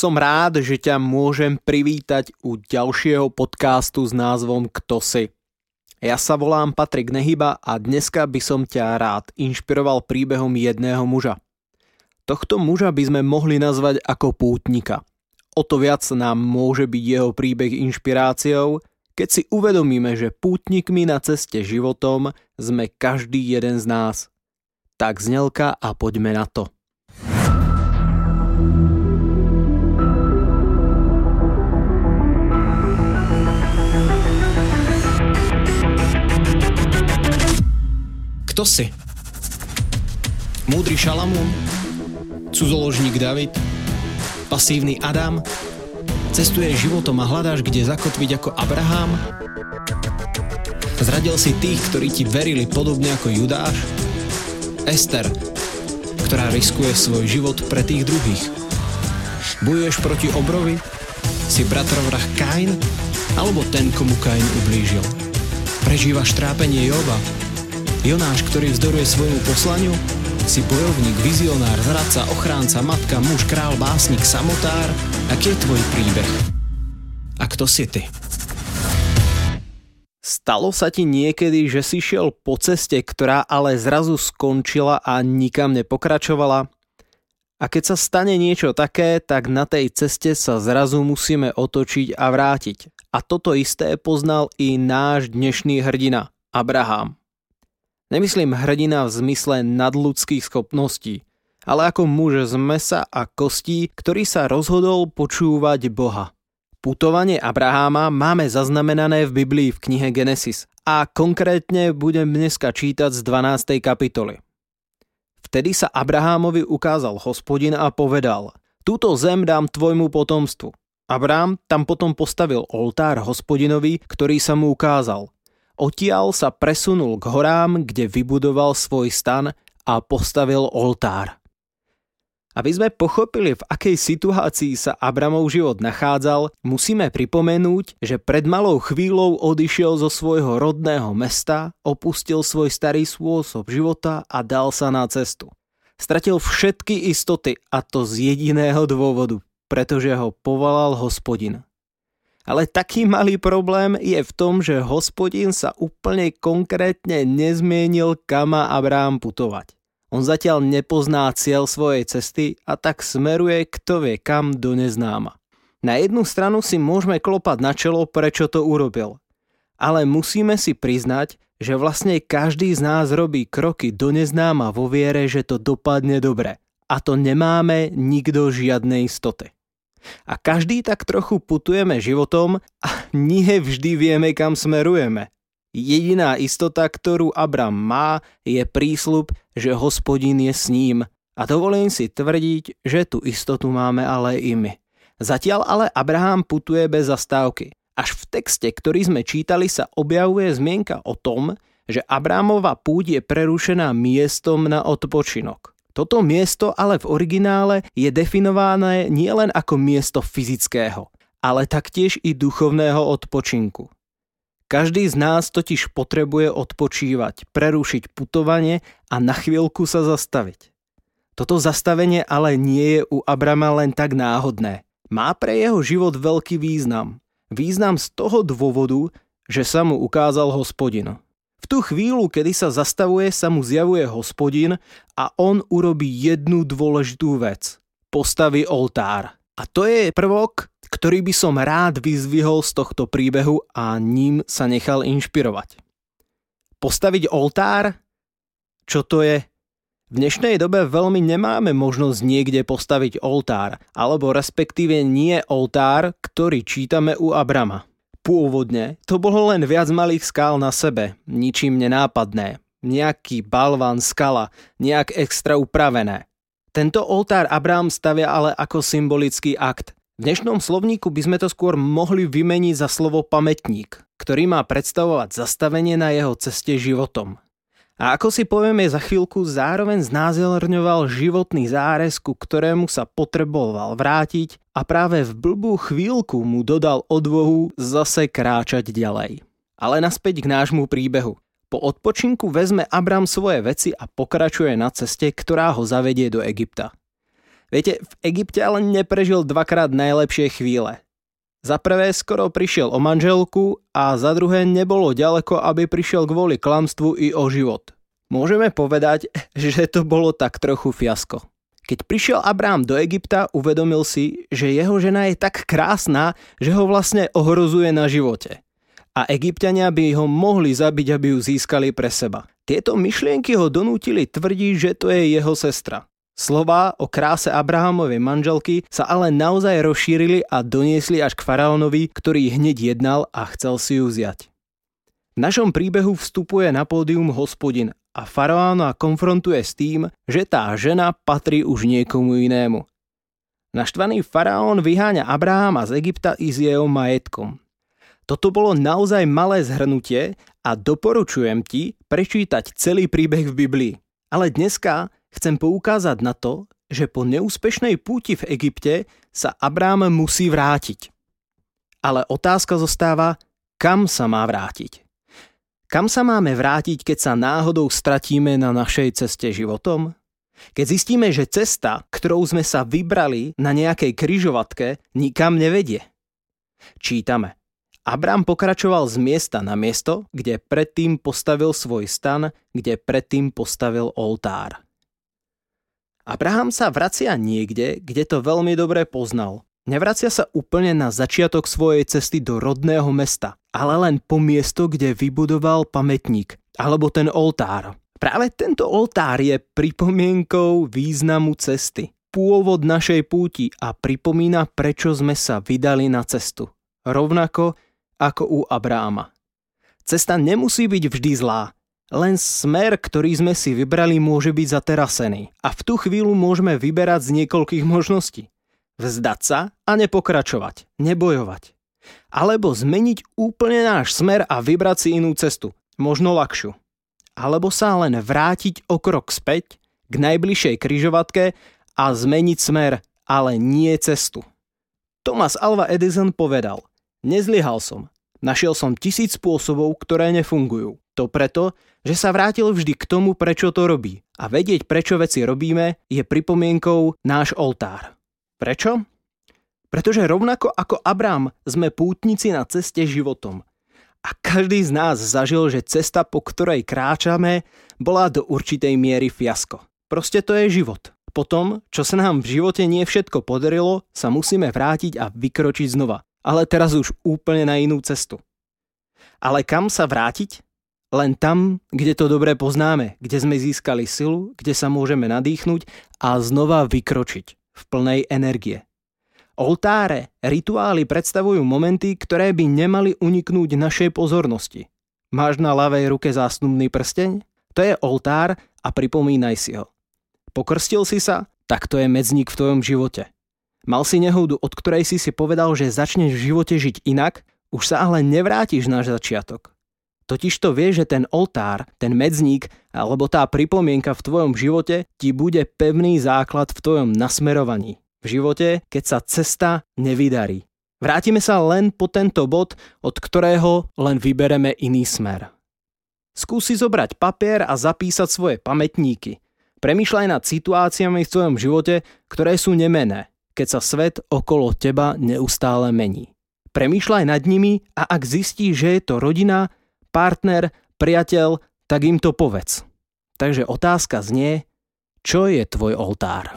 Som rád, že ťa môžem privítať u ďalšieho podcastu s názvom Kto si. Ja sa volám Patrik Nehyba a dneska by som ťa rád inšpiroval príbehom jedného muža. Tohto muža by sme mohli nazvať ako pútnika. O to viac nám môže byť jeho príbeh inšpiráciou, keď si uvedomíme, že pútnikmi na ceste životom sme každý jeden z nás. Tak znelka a poďme na to. Kto si? Múdry Šalamún? Cudzoložník David? Pasívny Adam? Cestuješ životom a hľadáš, kde zakotviť ako Abraham? Zradil si tých, ktorí ti verili podobne ako Judáš? Ester, ktorá riskuje svoj život pre tých druhých. Bojuješ proti obrovi? Si bratrovrah Kain? Alebo ten, komu Kain ublížil? Prežívaš trápenie Joba? Jonáš, ktorý vzdoruje svojmu poslaniu? Si bojovník, vizionár, zradca, ochránca, matka, muž, král, básnik, samotár? Aký je tvoj príbeh? A kto si ty? Stalo sa ti niekedy, že si šiel po ceste, ktorá ale zrazu skončila a nikam nepokračovala? A keď sa stane niečo také, tak na tej ceste sa zrazu musíme otočiť a vrátiť. A toto isté poznal i náš dnešný hrdina, Abraham. Nemyslím hrdina v zmysle nadľudských schopností, ale ako muž z mesa a kostí, ktorý sa rozhodol počúvať Boha. Putovanie Abraháma máme zaznamenané v Biblii v knihe Genesis a konkrétne budem dneska čítať z 12. kapitoly. Vtedy sa Abrahámovi ukázal hospodin a povedal Túto zem dám tvojmu potomstvu. Abraham tam potom postavil oltár hospodinovi, ktorý sa mu ukázal – Odtiaľ sa presunul k horám, kde vybudoval svoj stan a postavil oltár. Aby sme pochopili, v akej situácii sa Abramov život nachádzal, musíme pripomenúť, že pred malou chvíľou odišiel zo svojho rodného mesta, opustil svoj starý spôsob života a dal sa na cestu. Stratil všetky istoty a to z jediného dôvodu, pretože ho povolal hospodin. Ale taký malý problém je v tom, že hospodin sa úplne konkrétne nezmienil, kam má putovať. On zatiaľ nepozná cieľ svojej cesty a tak smeruje kto vie kam do neznáma. Na jednu stranu si môžeme klopať na čelo, prečo to urobil. Ale musíme si priznať, že vlastne každý z nás robí kroky do neznáma vo viere, že to dopadne dobre. A to nemáme nikto žiadnej istoty. A každý tak trochu putujeme životom a nie vždy vieme, kam smerujeme. Jediná istota, ktorú Abram má, je prísľub, že hospodin je s ním. A dovolím si tvrdiť, že tú istotu máme ale i my. Zatiaľ ale Abraham putuje bez zastávky. Až v texte, ktorý sme čítali, sa objavuje zmienka o tom, že Abrámova púť je prerušená miestom na odpočinok. Toto miesto ale v originále je definované nielen ako miesto fyzického, ale taktiež i duchovného odpočinku. Každý z nás totiž potrebuje odpočívať, prerušiť putovanie a na chvíľku sa zastaviť. Toto zastavenie ale nie je u Abrama len tak náhodné. Má pre jeho život veľký význam. Význam z toho dôvodu, že sa mu ukázal hospodin. Tú chvíľu, kedy sa zastavuje, sa mu zjavuje hospodin a on urobí jednu dôležitú vec. Postaví oltár. A to je prvok, ktorý by som rád vyzvihol z tohto príbehu a ním sa nechal inšpirovať. Postaviť oltár? Čo to je? V dnešnej dobe veľmi nemáme možnosť niekde postaviť oltár, alebo respektíve nie oltár, ktorý čítame u Abrama. Pôvodne to bolo len viac malých skál na sebe, ničím nenápadné. Nejaký balván skala, nejak extra upravené. Tento oltár Abraham stavia ale ako symbolický akt. V dnešnom slovníku by sme to skôr mohli vymeniť za slovo pamätník, ktorý má predstavovať zastavenie na jeho ceste životom. A ako si povieme za chvíľku, zároveň znázorňoval životný zárez, ku ktorému sa potreboval vrátiť a práve v blbú chvíľku mu dodal odvohu zase kráčať ďalej. Ale naspäť k nášmu príbehu. Po odpočinku vezme Abram svoje veci a pokračuje na ceste, ktorá ho zavedie do Egypta. Viete, v Egypte ale neprežil dvakrát najlepšie chvíle. Za prvé skoro prišiel o manželku a za druhé nebolo ďaleko, aby prišiel kvôli klamstvu i o život. Môžeme povedať, že to bolo tak trochu fiasko. Keď prišiel Abrám do Egypta, uvedomil si, že jeho žena je tak krásna, že ho vlastne ohrozuje na živote. A egyptiania by ho mohli zabiť, aby ju získali pre seba. Tieto myšlienky ho donútili tvrdiť, že to je jeho sestra. Slová o kráse Abrahamovej manželky sa ale naozaj rozšírili a doniesli až k faraónovi, ktorý hneď jednal a chcel si ju vziať. V našom príbehu vstupuje na pódium hospodin a faraóna konfrontuje s tým, že tá žena patrí už niekomu inému. Naštvaný faraón vyháňa Abrahama z Egypta i s jeho majetkom. Toto bolo naozaj malé zhrnutie a doporučujem ti prečítať celý príbeh v Biblii. Ale dneska chcem poukázať na to, že po neúspešnej púti v Egypte sa Abrám musí vrátiť. Ale otázka zostáva, kam sa má vrátiť? Kam sa máme vrátiť, keď sa náhodou stratíme na našej ceste životom? Keď zistíme, že cesta, ktorou sme sa vybrali na nejakej kryžovatke, nikam nevedie. Čítame. Abrám pokračoval z miesta na miesto, kde predtým postavil svoj stan, kde predtým postavil oltár. Abraham sa vracia niekde, kde to veľmi dobre poznal. Nevracia sa úplne na začiatok svojej cesty do rodného mesta, ale len po miesto, kde vybudoval pamätník, alebo ten oltár. Práve tento oltár je pripomienkou významu cesty. Pôvod našej púti a pripomína, prečo sme sa vydali na cestu. Rovnako ako u Abráma. Cesta nemusí byť vždy zlá, len smer, ktorý sme si vybrali, môže byť zaterasený. A v tú chvíľu môžeme vyberať z niekoľkých možností. Vzdať sa a nepokračovať, nebojovať. Alebo zmeniť úplne náš smer a vybrať si inú cestu, možno ľahšiu. Alebo sa len vrátiť o krok späť k najbližšej kryžovatke a zmeniť smer, ale nie cestu. Thomas Alva Edison povedal, nezlyhal som, našiel som tisíc spôsobov, ktoré nefungujú. To preto, že sa vrátil vždy k tomu, prečo to robí. A vedieť, prečo veci robíme, je pripomienkou náš oltár. Prečo? Pretože rovnako ako Abrám sme pútnici na ceste životom. A každý z nás zažil, že cesta, po ktorej kráčame, bola do určitej miery fiasko. Proste to je život. Potom, čo sa nám v živote nie všetko podarilo, sa musíme vrátiť a vykročiť znova. Ale teraz už úplne na inú cestu. Ale kam sa vrátiť? Len tam, kde to dobre poznáme, kde sme získali silu, kde sa môžeme nadýchnuť a znova vykročiť v plnej energie. Oltáre, rituály predstavujú momenty, ktoré by nemali uniknúť našej pozornosti. Máš na ľavej ruke zásnubný prsteň? To je oltár a pripomínaj si ho. Pokrstil si sa? Tak to je medzník v tvojom živote. Mal si nehodu, od ktorej si si povedal, že začneš v živote žiť inak, už sa ale nevrátiš na začiatok. Totiž to vie, že ten oltár, ten medzník alebo tá pripomienka v tvojom živote ti bude pevný základ v tvojom nasmerovaní. V živote, keď sa cesta nevydarí. Vrátime sa len po tento bod, od ktorého len vybereme iný smer. Skúsi zobrať papier a zapísať svoje pamätníky. Premýšľaj nad situáciami v tvojom živote, ktoré sú nemené, keď sa svet okolo teba neustále mení. Premýšľaj nad nimi a ak zistíš, že je to rodina, partner, priateľ, tak im to povedz. Takže otázka znie, čo je tvoj oltár?